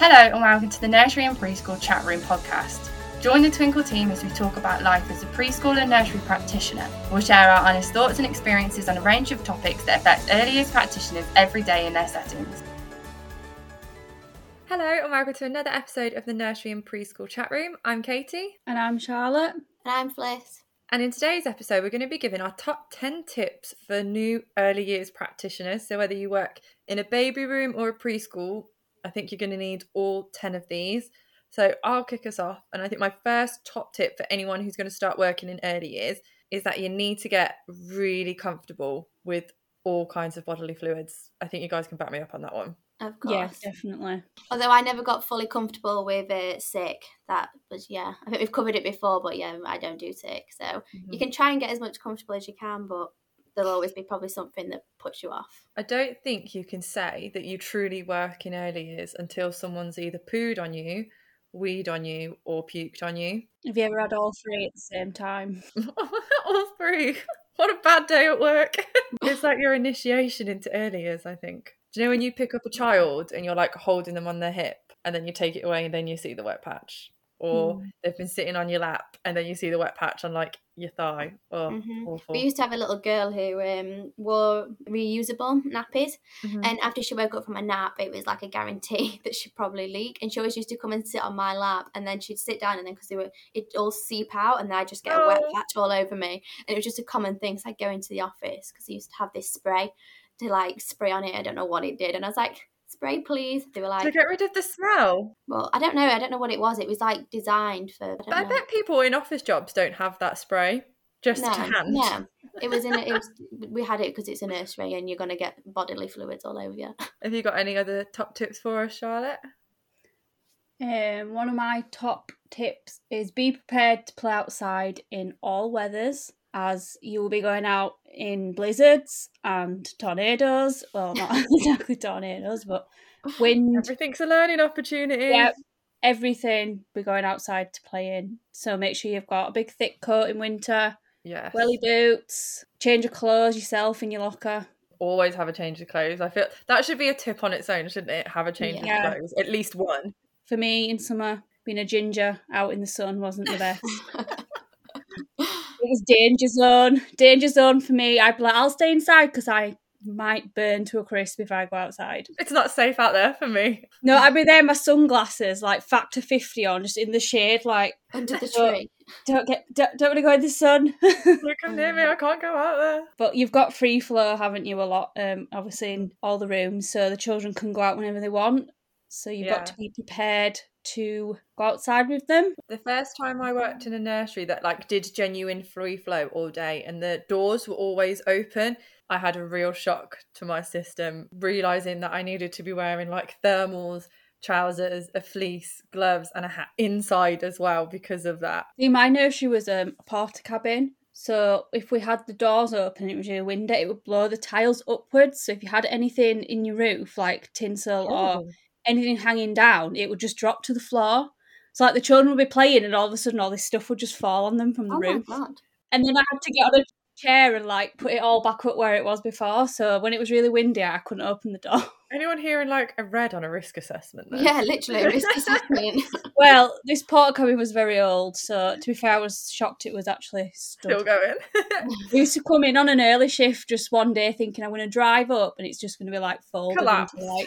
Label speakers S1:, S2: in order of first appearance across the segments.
S1: Hello and welcome to the Nursery and Preschool Chat Room podcast. Join the Twinkl team as we talk about life as a preschool and nursery practitioner. We'll share our honest thoughts and experiences on a range of topics that affect early years practitioners every day in their settings.
S2: Hello and welcome to another episode of the Nursery and Preschool Chat Room. I'm Katie.
S3: And I'm Charlotte.
S4: And I'm Fliss.
S2: And in today's episode, we're going to be giving our top 10 tips for new early years practitioners. So, whether you work in a baby room or a preschool, I think you're going to need all 10 of these. So I'll kick us off. And I think my first top tip for anyone who's going to start working in early years is that you need to get really comfortable with all kinds of bodily fluids. I think you guys can back me up on that one.
S4: Of course.
S3: Yeah, definitely.
S4: Although I never got fully comfortable with uh, sick. That was, yeah, I think we've covered it before, but yeah, I don't do sick. So mm-hmm. you can try and get as much comfortable as you can, but there'll always be probably something that puts you off.
S2: I don't think you can say that you truly work in early years until someone's either pooed on you, weed on you, or puked on you.
S3: Have you ever had all three at the same time?
S2: all three. What a bad day at work. it's like your initiation into early years, I think. Do you know when you pick up a child and you're like holding them on their hip and then you take it away and then you see the wet patch? Or mm. they've been sitting on your lap and then you see the wet patch on like your thigh. Oh, mm-hmm.
S4: We used to have a little girl who um, wore reusable nappies, mm-hmm. and after she woke up from a nap, it was like a guarantee that she'd probably leak. And she always used to come and sit on my lap, and then she'd sit down, and then because they were, it all seep out, and then I just get oh. a wet oh. patch all over me. And it was just a common thing. So I'd go into the office because they used to have this spray to like spray on it. I don't know what it did, and I was like spray, please. They were like
S2: to get rid of the smell.
S4: Well, I don't know. I don't know what it was. It was like designed for.
S2: I, I bet people in office jobs don't have that spray. Just
S4: no,
S2: to hand.
S4: Yeah, it was in. A, it was. We had it because it's a nursery, and you're going to get bodily fluids all over you.
S2: Have you got any other top tips for us, Charlotte?
S3: Um, one of my top tips is be prepared to play outside in all weathers as you will be going out in blizzards and tornadoes. Well, not exactly tornadoes, but wind.
S2: Everything's a learning opportunity.
S3: Yep, everything we're going outside to play in. So make sure you've got a big thick coat in winter.
S2: Yeah.
S3: Welly boots. Change of clothes yourself in your locker.
S2: Always have a change of clothes. I feel that should be a tip on its own, shouldn't it? Have a change yeah. of clothes, at least one.
S3: For me, in summer, being a ginger out in the sun wasn't the best. it was danger zone. Danger zone for me. I'd be like, I'll stay inside because I might burn to a crisp if I go outside.
S2: It's not safe out there for me.
S3: No, I'd be there in my sunglasses, like factor fifty on, just in the shade, like
S4: under the tree.
S3: Don't get, don't, don't want to go in the sun.
S2: Look, come near me. I can't go out there.
S3: But you've got free flow, haven't you? A lot, um, obviously in all the rooms, so the children can go out whenever they want. So you've yeah. got to be prepared to go outside with them.
S2: The first time I worked in a nursery that like did genuine free flow all day and the doors were always open, I had a real shock to my system, realizing that I needed to be wearing like thermals, trousers, a fleece, gloves, and a hat inside as well because of that.
S3: See, my nursery was um, a Portakabin. So if we had the doors open and it was your window, it would blow the tiles upwards. So if you had anything in your roof, like tinsel oh. or anything hanging down, it would just drop to the floor. So like the children would be playing, and all of a sudden, all this stuff would just fall on them from the
S4: oh
S3: roof. And then I had to get on a chair and like put it all back up where it was before. So when it was really windy, I couldn't open the door.
S2: Anyone hearing like a red on a risk assessment? Then?
S4: Yeah, literally a risk assessment.
S3: well, this Portakabin was very old, so to be fair, I was shocked it was actually stood.
S2: still going.
S3: we used to come in on an early shift just one day, thinking I'm going to drive up, and it's just going to be like folded
S2: Collapse.
S3: into like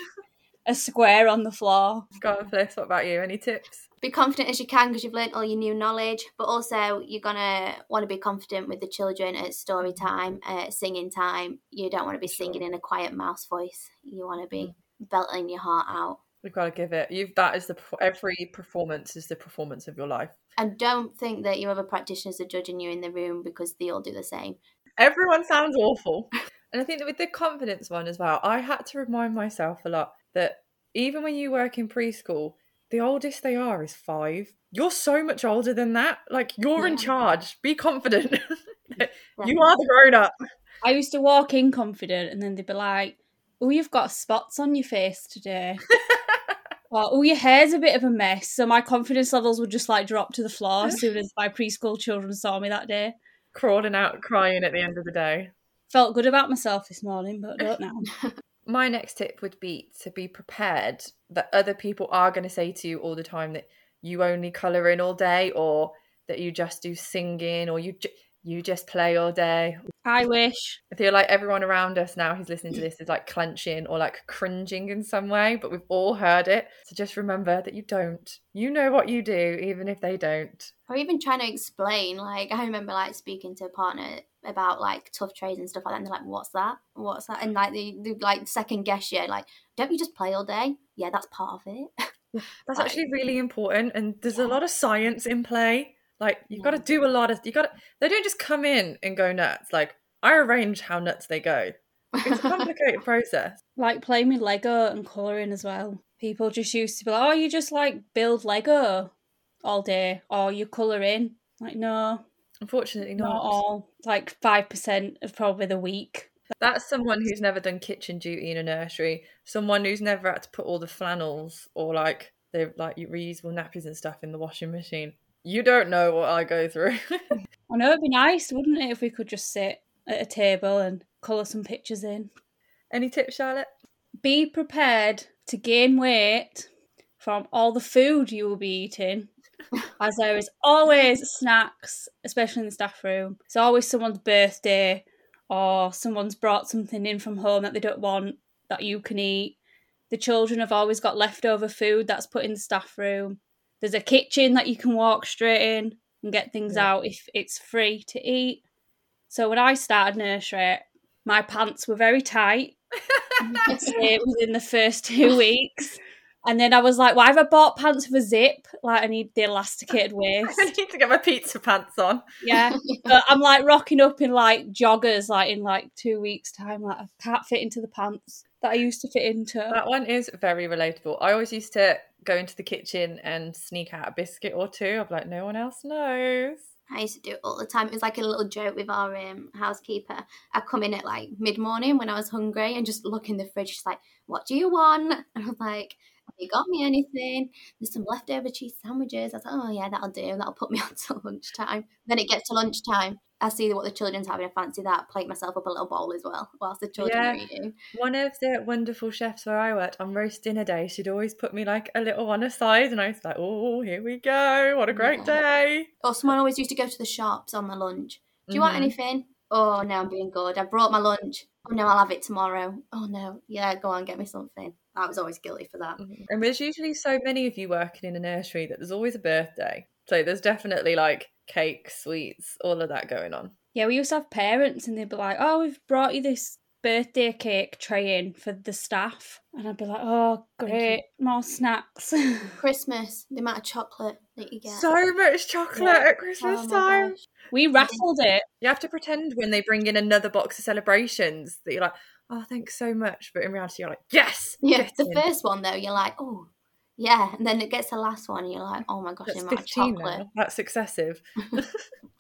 S3: a square on the floor.
S2: Go on, Fliss. What about you? Any tips?
S4: Be confident as you can because you've learned all your new knowledge, but also you're gonna want to be confident with the children at story time, at singing time. You don't want to be singing in a quiet mouse voice. You want to be mm. belting your heart out.
S2: You've got to give it. You've that is the every performance is the performance of your life.
S4: And don't think that your other practitioners are judging you in the room because they all do the same.
S2: Everyone sounds awful. And I think that with the confidence one as well, I had to remind myself a lot that even when you work in preschool, the oldest they are is five. You're so much older than that. Like you're yeah. in charge. Be confident. you are the grown up.
S3: I used to walk in confident and then they'd be like, Oh, you've got spots on your face today. well, oh, your hair's a bit of a mess. So my confidence levels would just like drop to the floor as soon as my preschool children saw me that day.
S2: Crawling out crying at the end of the day.
S3: Felt good about myself this morning, but don't now.
S2: My next tip would be to be prepared that other people are going to say to you all the time that you only colour in all day or that you just do singing or you ju- you just play all day.
S3: I wish.
S2: I feel like everyone around us now who's listening to this is like clenching or like cringing in some way, but we've all heard it. So just remember that you don't. You know what you do, even if they don't.
S4: Or even trying to explain. Like, I remember like speaking to a partner about like tuff trays and stuff like that. And they're like, what's that? What's that? And like, they, they like second guess you. Like, don't you just play all day? Yeah, that's part of it.
S2: That's
S4: Like-
S2: actually really important. And there's a lot of science in play. Like, you've got to
S4: mm.
S2: do a lot of, you got to, they don't just come in and go nuts. Like, I arrange how nuts they go. It's a complicated process.
S3: Like playing with Lego and colouring as well. People just used to be like, oh, you just like build Lego all day or you colour in. Like, no,
S2: Unfortunately,
S3: not
S2: not.
S3: all. Like 5% of probably the week.
S2: That's someone who's never done kitchen duty in a nursery. Someone who's never had to put all the flannels or like the like reusable nappies and stuff in the washing machine. You don't know what I go through.
S3: I know it'd be nice, wouldn't it, if we could just sit at a table and colour some pictures in.
S2: Any tips, Charlotte?
S3: Be prepared to gain weight from all the food you will be eating, as there is always snacks, especially in the staff room. It's always someone's birthday or someone's brought something in from home that they don't want that you can eat. The children have always got leftover food that's put in the staff room. There's a kitchen that you can walk straight in and get things
S2: Yeah.
S3: out if it's free to eat. So when I started nursery, my pants were very tight. I'd say within the first two weeks. And then I was like, why have I bought pants with a zip? Like I need the elasticated waist.
S2: I need to get my pizza pants on.
S3: Yeah. But I'm like rocking up in like joggers like in like two weeks' time. Like I can't fit into the pants that I used to fit into.
S2: That one is very relatable. I always used to go into the kitchen and sneak out a biscuit or two. I'm like, no one else knows.
S4: I used to do it all the time. It was like a little joke with our um, housekeeper. I'd come in at like mid morning when I was hungry and just look in the fridge. She's like, What do you want? And I was like, you got me anything? There's some leftover cheese sandwiches. I like, Oh, yeah, that'll do. That'll put me on till lunchtime. Then it gets to lunchtime. I see what the children's having. I fancy that. Plate myself up a little bowl as well whilst the children are eating.
S2: One of the wonderful chefs where I worked on roast dinner day, she'd always put me like a little one aside, and I was like, "Oh, here we go! What a great
S4: Yeah.
S2: day!"
S4: Or someone always used to go to the shops on my lunch. Do you want
S2: Mhm.
S4: anything? Oh no, I'm being good. I brought my lunch. Oh no, I'll have it tomorrow. Oh no, yeah, go on, get me something. I was always guilty for that.
S2: Mhm. And there's usually so many of you working in a nursery that there's always a birthday. So there's definitely like cake, sweets, all of that going on.
S3: Yeah, we used to have parents and they'd be like, Oh, we've brought you this birthday cake tray in for the staff. And I'd be like, Oh, great, more snacks.
S4: Christmas, the amount of chocolate that you get.
S2: So much chocolate
S3: Yeah.
S2: at Christmas
S4: Oh
S2: time.
S4: gosh.
S3: we raffled it.
S2: You have to pretend when they bring in another box of celebrations that you're like, "Oh, thanks so much," but in reality, you're like, "Yes,
S4: Yeah, the
S2: in."
S4: first one though, you're like, oh, yeah, and then it gets the last one, and you're like, oh my gosh,
S2: That's
S4: amount
S2: 15
S4: chocolate.
S2: now. That's excessive.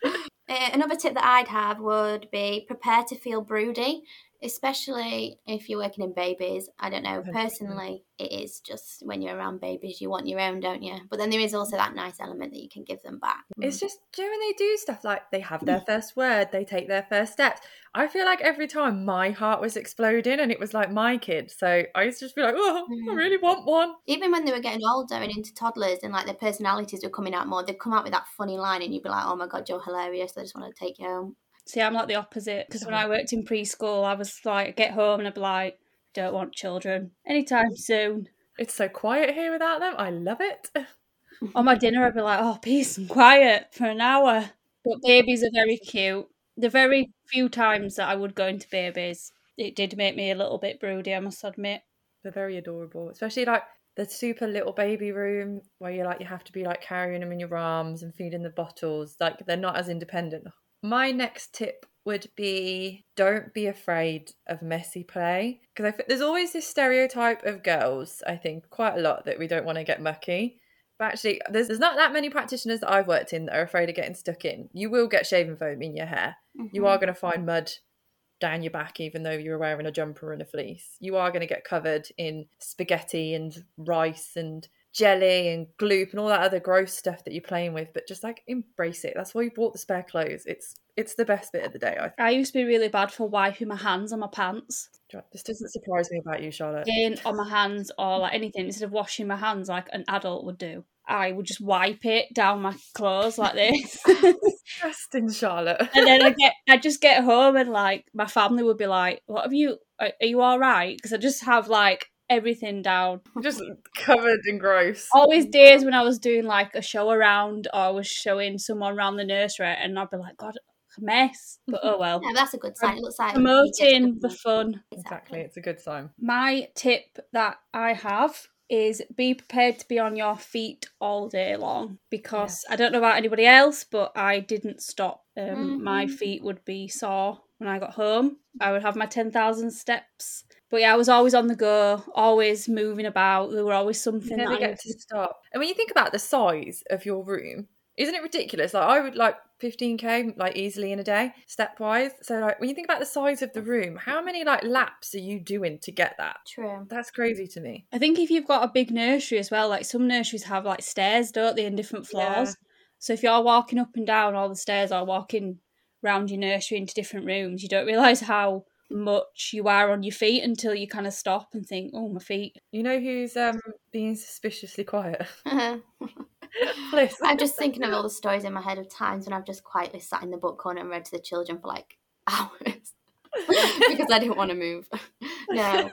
S4: Uh, another tip that I'd have would be prepare to feel broody, especially if you're working in babies. I don't know, personally, it is just when you're around babies, you want your own, don't you? But then there is also that nice element that you can give them back.
S2: It's just you know, when they do stuff like they have their first word, they take their first steps. I feel like every time my heart was exploding and it was like my kid. So I used to just be like, oh, I
S4: Mm.
S2: really want one.
S4: Even when they were getting older and into toddlers and like their personalities were coming out more, they'd come out with that funny line and you'd be like, oh my god, you're hilarious. I just want to take you home.
S3: See, I'm like the opposite because when I worked in preschool, I was like, get home and I'd be like, don't want children anytime soon.
S2: It's so quiet here without them. I love it.
S3: On my dinner, I'd be like, oh, peace and quiet for an hour. But babies are very cute. The very few times that I would go into babies, it did make me a little bit broody, I must admit.
S2: They're very adorable, especially like the super little baby room where you like you have to be like carrying them in your arms and feeding the bottles. Like they're not as independent. My next tip would be don't be afraid of messy play because I think there's always this stereotype of girls. I think quite a lot that we don't want to get mucky. But actually, there's, there's not that many practitioners that I've worked in that are afraid of getting stuck in. You will get shaving foam in your hair. You
S4: Mhm.
S2: are going to find mud down your back, even though you're wearing a jumper and a fleece. You are going to get covered in spaghetti and rice and jelly and gloop and all that other gross stuff that you're playing with. But just like embrace it. That's why you bought the spare clothes. It's it's the best bit of the day. I think.
S3: I used to be really bad for wiping my hands on my pants.
S2: This doesn't surprise me about you, Charlotte.
S3: In on my hands or like anything, instead of washing my hands like an adult would do, I would just wipe it down my clothes like this.
S2: Disgusting, Charlotte.
S3: and then I get, I just get home and like my family would be like, "What have you? Are, are you all right?" Because I just have like everything down.
S2: Just covered in gross.
S3: Always days when I was doing like a show around or I was showing someone around the nursery and I'd be like, God, a mess. But oh well.
S4: Yeah, that's a good sign. It looks like
S3: promoting the fun.
S2: Exactly, it's a good sign.
S3: My tip that I have is be prepared to be on your feet all day long because I don't know about anybody else, but I didn't stop. Um,
S4: Mm-hmm.
S3: My feet would be sore when I got home. I would have my 10,000 steps. But yeah, I was always on the go, always moving about. There were always
S2: You
S3: something
S2: never
S3: that I
S2: get to stop. And when you think about the size of your room, isn't it ridiculous? Like I would like 15k like easily in a day, stepwise. So like when you think about the size of the room, how many like laps are you doing to get that?
S4: True.
S2: That's crazy to me.
S3: I think if you've got a big nursery as well, like some nurseries have like stairs, don't they, in different floors.
S2: Yeah.
S3: So if you're walking up and down all the stairs or walking round your nursery into different rooms, you don't realise how much you are on your feet until you kind of stop and think, oh, my feet.
S2: You know who's um being suspiciously quiet?
S4: I'm just thinking of all the stories in my head of times when I've just quietly sat in the book corner and read to the children for like hours because I didn't want to move. no.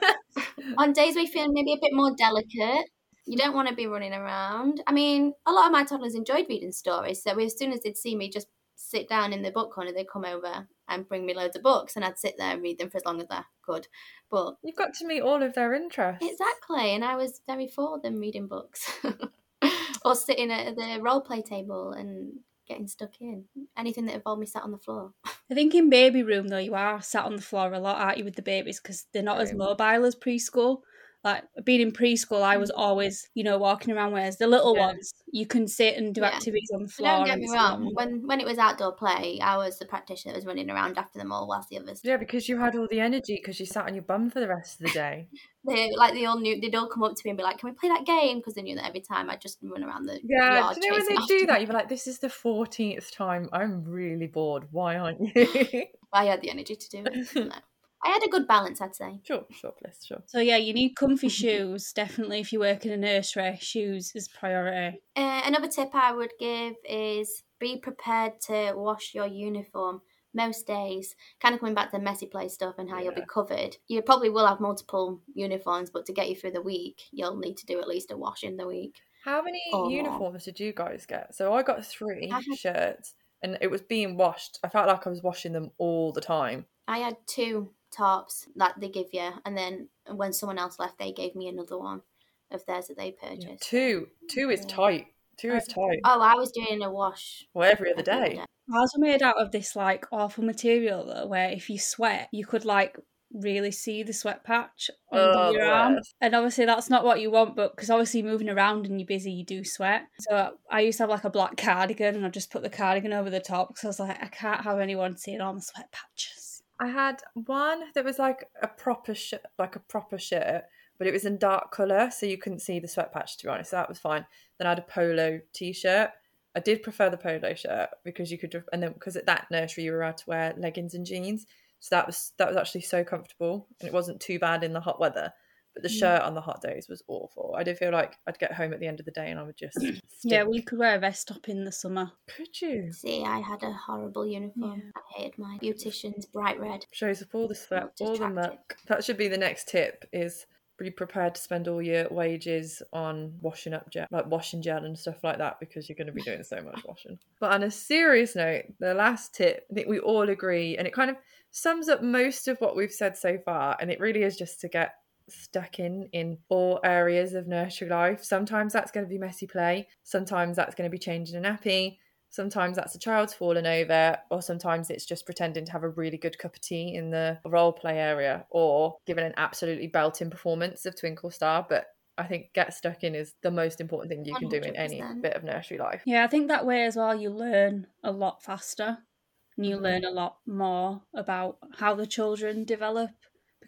S4: On days we feel maybe a bit more delicate, you don't want to be running around. I mean, a lot of my toddlers enjoyed reading stories, so as soon as they'd see me just sit down in the book corner, they'd come over and bring me loads of books, and I'd sit there and read them for as long as I could. But
S2: You've got to meet all of their interests.
S4: Exactly, and I was very for them reading books or sitting at the role play table and getting stuck in. Anything that involved me sat on the floor.
S3: I think in baby room, though, you are sat on the floor a lot, aren't you, with the babies because they're not as mobile as preschool. Like being in preschool, I was mm. always, you know, walking around. Whereas the little
S2: Yeah.
S3: ones, you can sit and do
S4: Yeah.
S3: activities on the
S4: So
S3: floor.
S4: don't get me wrong.
S3: not-
S4: When when it was outdoor play, I was the practitioner that was running around after them all, whilst the others,
S2: Yeah, because you had all the energy because you sat on your bum for the rest of the day.
S4: they like they all knew they'd all come up to me and be like, "Can we play that game?" Because they knew that every time I'd just run around the
S2: Yeah,
S4: yard
S2: do you know when they do that? You'd be like, this is the 14th time. I'm really bored. Why aren't you?
S4: I had the energy to do it. No. I had a good balance, I'd say.
S2: sure, sure, please, sure.
S3: So yeah, you need comfy shoes. Definitely, if you work in a nursery, shoes is priority.
S4: Uh, another tip I would give is be prepared to wash your uniform most days. Kind of coming back to the messy play stuff and how you'll be covered. You probably will have multiple uniforms, but to get you through the week, you'll need to do at least a wash in the week.
S2: How many
S4: Or more.
S2: uniforms did you guys get? So I got three
S4: I had-
S2: shirts and it was being washed. I felt like I was washing them all the time.
S4: I had two tops that they give you, and then when someone else left, they gave me another one of theirs that they
S2: Yeah,
S4: purchased.
S2: Two. Two is
S4: Yeah.
S2: tight. Two is tight.
S4: Oh, I was doing a wash
S2: Well, every other day.
S3: Ours were made out of this like awful material though, where if you sweat, you could like really see the sweat patch under
S2: Oh,
S3: your arm. And obviously that's not what you want, but because obviously moving around and you're busy, you do sweat. So I used to have like a black cardigan, and I just put the cardigan over the top because I was like, I can't have anyone seeing all my sweat patches.
S2: I had one that was like a proper shirt, like a proper shirt, but it was in dark colour, so you couldn't see the sweat patch. To be honest, so that was fine. Then I had a polo t-shirt. I did prefer the polo shirt because you could, and then because at that nursery you were allowed to wear leggings and jeans, so that was that was actually so comfortable, and it wasn't too bad in the hot weather. But the
S3: Mm.
S2: shirt on the hot days was awful. I did feel like I'd get home at the end of the day and I would just
S3: Yeah,
S2: stink.
S3: we could wear a vest top in the summer.
S2: could you
S4: See, I had a horrible uniform. I hated my Beautician's bright red.
S2: shows up all the sweat,
S4: Not
S2: all the muck. That should be the next tip: is be prepared to spend all your wages on washing up gel, like washing gel and stuff like that, because you're going to be doing so much washing. But on a serious note, the last tip, I think we all agree, and it kind of sums up most of what we've said so far, and it really is just to get stuck in in all areas of nursery life. Sometimes that's going to be messy play. Sometimes that's going to be changing a nappy. Sometimes that's a child's fallen over, or sometimes it's just pretending to have a really good cup of tea in the role play area, or giving an absolutely belting performance of Twinkle Star. But I think get stuck in is the most important thing you can do in any bit of nursery life.
S3: Yeah, I think that way as well you learn a lot faster and you
S2: Mhm.
S3: learn a lot more about how the children develop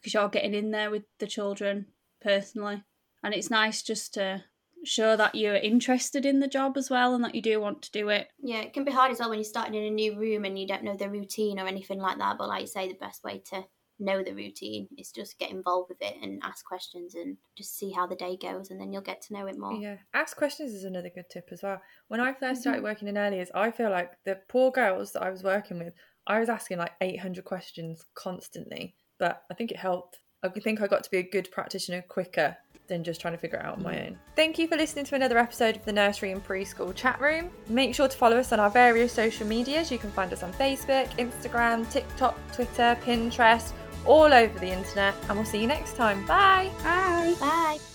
S3: because you're getting in there with the children personally. And it's nice just to show that you're interested in the job as well and that you do want to do it.
S4: Yeah, it can be hard as well when you're starting in a new room and you don't know the routine or anything like that. But like you say, the best way to know the routine. is just get involved with it and ask questions and just see how the day goes, and then you'll get to know it more.
S2: Yeah, ask questions is another good tip as well. When I first started mm-hmm. working in early years, I feel like the poor girls that I was working with, I was asking like 800 questions constantly, but I think it helped. I think I got to be a good practitioner quicker than just trying to figure it out on my mm. own. Thank you for listening to another episode of the Nursery and Preschool Chat Room. Make sure to follow us on our various social medias. You can find us on Facebook, Instagram, TikTok, Twitter, Pinterest, all over the internet, and we'll see you next time. Bye.
S3: Bye.
S4: Bye.